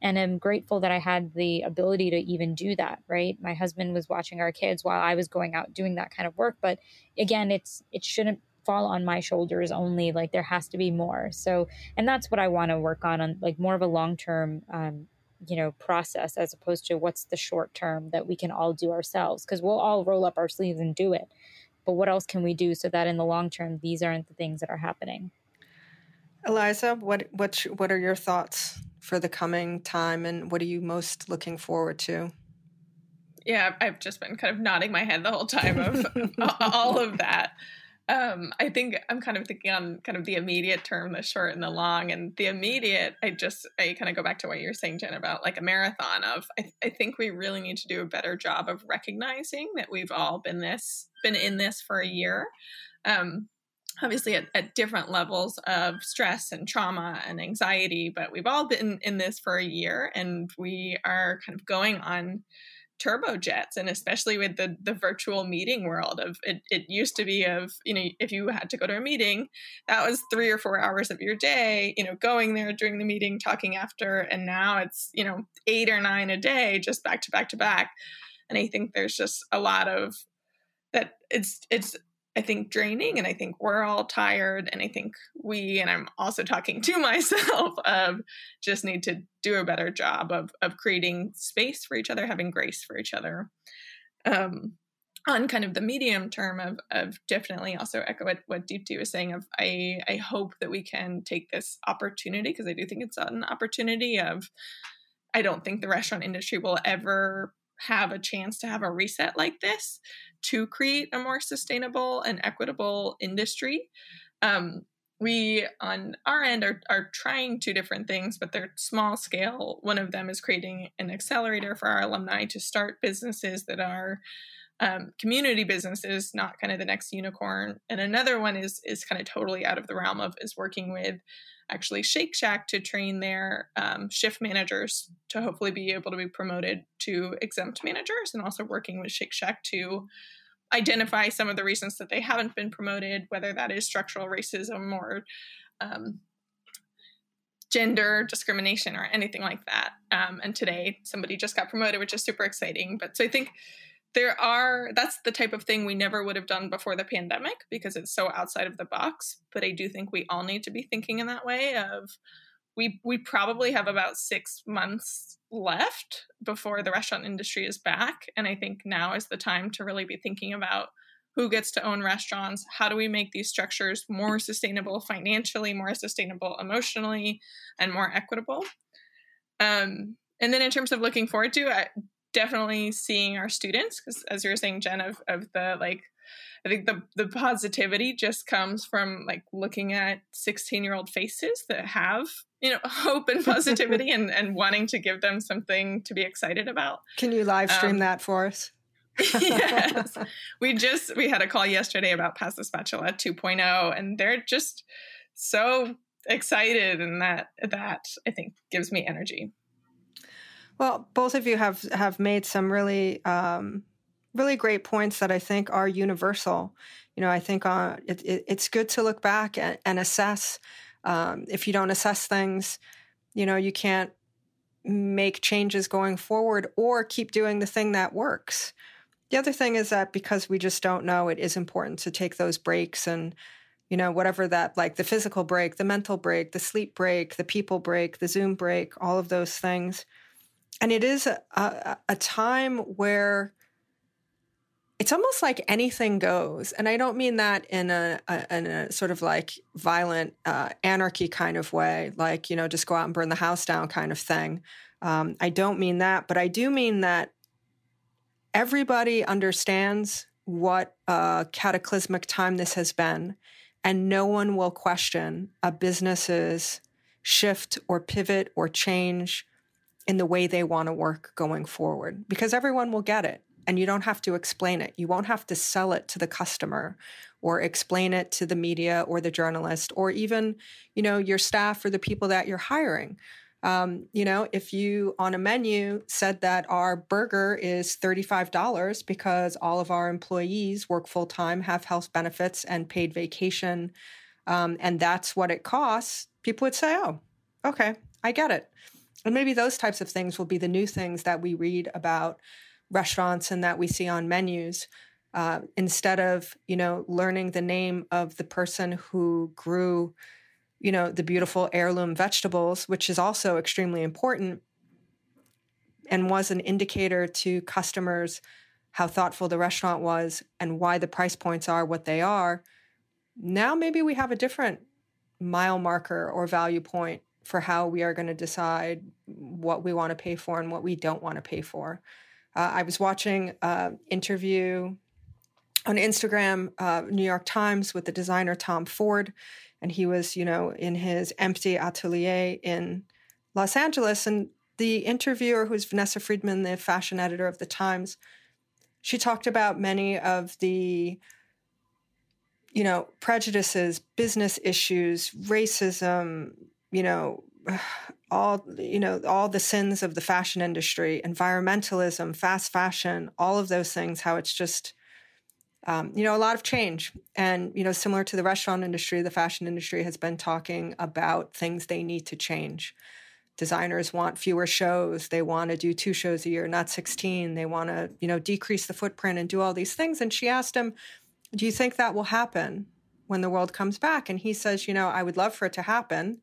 and i'm grateful that i had the ability to even do that right? My husband was watching our kids while i was going out doing that kind of work but again it's it shouldn't fall on my shoulders only like there has to be more. So and that's what i want to work on on like more of a long term um, you know process as opposed to what's the short term that we can all do ourselves because we'll all roll up our sleeves and do it. But what else can we do so that in the long term these aren't the things that are happening? Eliza what what what are your thoughts for the coming time and what are you most looking forward to yeah i've just been kind of nodding my head the whole time of all of that Um, I think I'm kind of thinking on kind of the immediate term, the short and the long. And the immediate, I just I kind of go back to what you're saying, Jen, about like a marathon of I, I think we really need to do a better job of recognizing that we've all been this been in this for a year. Um, obviously at, at different levels of stress and trauma and anxiety, but we've all been in this for a year and we are kind of going on turbojets and especially with the the virtual meeting world of it, it used to be of you know if you had to go to a meeting that was three or four hours of your day you know going there during the meeting talking after and now it's you know eight or nine a day just back to back to back. And i think there's just a lot of that it's it's I think draining and I think we're all tired and I think we and I'm also talking to myself of just need to do a better job of of creating space for each other, having grace for each other. Um on kind of the medium term of of definitely also echo what, what Deepti was saying of I I hope that we can take this opportunity because I do think it's an opportunity of I don't think the restaurant industry will ever have a chance to have a reset like this to create a more sustainable and equitable industry. Um, we on our end are, are trying two different things, but they're small scale. One of them is creating an accelerator for our alumni to start businesses that are um, community businesses, not kind of the next unicorn. And another one is is kind of totally out of the realm of is working with actually Shake Shack to train their um, shift managers to hopefully be able to be promoted to exempt managers, and also working with Shake Shack to identify some of the reasons that they haven't been promoted, whether that is structural racism or um, gender discrimination or anything like that. Um, and today, somebody just got promoted, which is super exciting. But so I think there are that's the type of thing we never would have done before the pandemic because it's so outside of the box but i do think we all need to be thinking in that way of we we probably have about 6 months left before the restaurant industry is back. And i think now is the time to really be thinking about who gets to own restaurants how do we make these structures more sustainable financially more sustainable emotionally and more equitable. Um, and then in terms of looking forward to I, definitely seeing our students because as you were saying jen of, of the like i think the the positivity just comes from like looking at 16 year old faces that have you know hope and positivity and and wanting to give them something to be excited about. Can you live stream um, that for us? Yes. We just we had a call yesterday about pass the spatula 2.0 and they're just so excited and that that i think gives me energy well, both of you have have made some really um, really great points that I think are universal. You know, I think uh, it, it, it's good to look back and, and assess. Um, if you don't assess things, you know, you can't make changes going forward or keep doing the thing that works. The other thing is that because we just don't know, it is important to take those breaks and, you know, whatever that like the physical break, the mental break, the sleep break, the people break, the Zoom break, all of those things and it is a, a, a time where it's almost like anything goes. And i don't mean that in a, a in a sort of like violent uh, anarchy kind of way like you know just go out and burn the house down kind of thing. Um, i don't mean that but i do mean that everybody understands what a cataclysmic time this has been and no one will question a business's shift or pivot or change in the way they want to work going forward because everyone will get it and you don't have to explain it. You won't have to sell it to the customer or explain it to the media or the journalist or even, you know, your staff or the people that you're hiring. Um, you know, if you on a menu said that our burger is $35 because all of our employees work full time, have health benefits and paid vacation, um, and that's what it costs, people would say, oh, okay, I get it. And maybe those types of things will be the new things that we read about restaurants and that we see on menus. Uh, instead of you know learning the name of the person who grew you know the beautiful heirloom vegetables which is also extremely important and was an indicator to customers how thoughtful the restaurant was and why the price points are what they are now maybe we have a different mile marker or value point for how we are going to decide what we want to pay for and what we don't want to pay for. Uh, I was watching an interview on Instagram, uh, New York Times, with the designer Tom Ford. And he was, you know, in his empty atelier in Los Angeles. And the interviewer, who's Vanessa Friedman, the fashion editor of the Times, she talked about many of the you know prejudices business issues racism you know all you know all the sins of the fashion industry environmentalism fast fashion all of those things how it's just um, you know a lot of change. And you know similar to the restaurant industry the fashion industry has been talking about things they need to change. Designers want fewer shows. They want to do two shows a year not 16 they want to you know decrease the footprint and do all these things. And she asked him do you think that will happen when the world comes back? And he says you know i would love for it to happen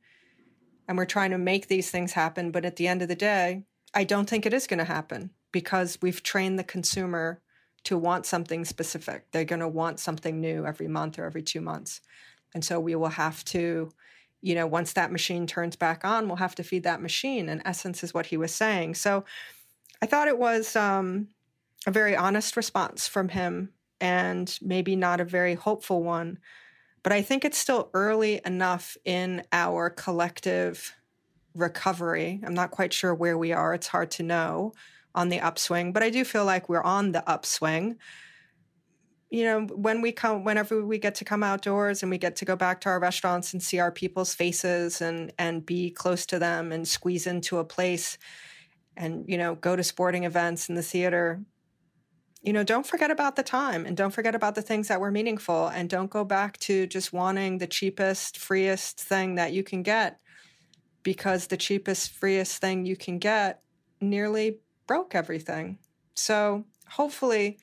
and we're trying to make these things happen. But at the end of the day, I don't think it is going to happen because we've trained the consumer to want something specific. They're going to want something new every month or every two months. And so we will have to, you know, once that machine turns back on, we'll have to feed that machine. In essence, is what he was saying. So I thought it was um, a very honest response from him and maybe not a very hopeful one but I think it's still early enough in our collective recovery. I'm not quite sure where we are. It's hard to know on the upswing, but I do feel like we're on the upswing. You know, when we come, whenever we get to come outdoors and we get to go back to our restaurants and see our people's faces and and be close to them and squeeze into a place, and you know, go to sporting events in the theater, you know, don't forget about the time and don't forget about the things that were meaningful and don't go back to just wanting the cheapest, freest thing that you can get because the cheapest, freest thing you can get nearly broke everything. So hopefully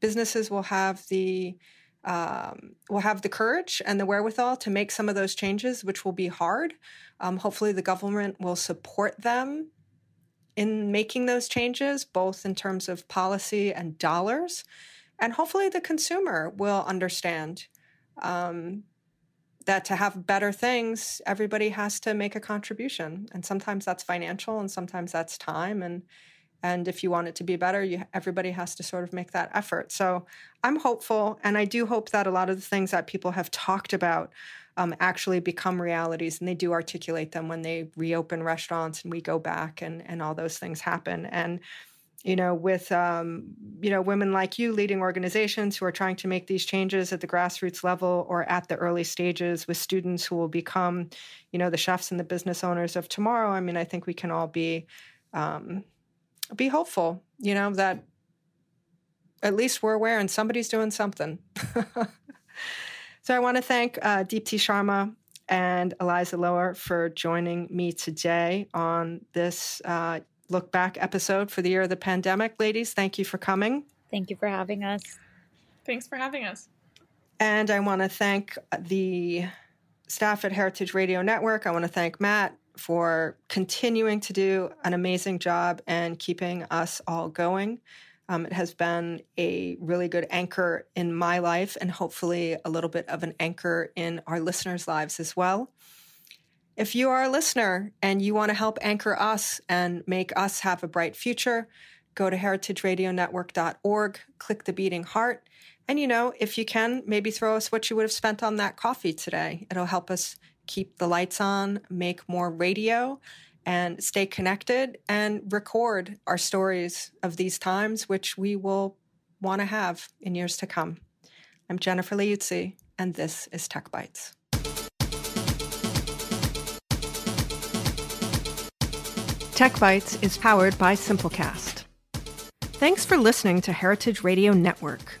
businesses will have the um, will have the courage and the wherewithal to make some of those changes, which will be hard. Um, hopefully, the government will support them in making those changes, both in terms of policy and dollars. And hopefully, the consumer will understand um, that to have better things, everybody has to make a contribution. And sometimes that's financial, and sometimes that's time. And and if you want it to be better, you, everybody has to sort of make that effort. So I'm hopeful, and I do hope that a lot of the things that people have talked about um, actually become realities and they do articulate them when they reopen restaurants and we go back and and all those things happen. And you know with um, you know women like you leading organizations who are trying to make these changes at the grassroots level or at the early stages with students who will become you know the chefs and the business owners of tomorrow i mean i think we can all be um, be hopeful you know that at least we're aware and somebody's doing something So I want to thank uh, Deepti Sharma and Eliza Loehr for joining me today on this uh, look back episode for the year of the pandemic. Ladies, thank you for coming. Thank you for having us. Thanks for having us. And I want to thank the staff at Heritage Radio Network. I want to thank Matt for continuing to do an amazing job and keeping us all going. Um, it has been a really good anchor in my life and hopefully a little bit of an anchor in our listeners' lives as well. If you are a listener and you want to help anchor us and make us have a bright future, go to heritageradionetwork.org, click the beating heart, and you know, if you can, maybe throw us what you would have spent on that coffee today. It'll help us keep the lights on, make more radio, and stay connected and record our stories of these times, which we will want to have in years to come. I'm Jennifer Leuzzi, and this is Tech Bites. Tech Bites is powered by Simplecast. Thanks for listening to Heritage Radio Network,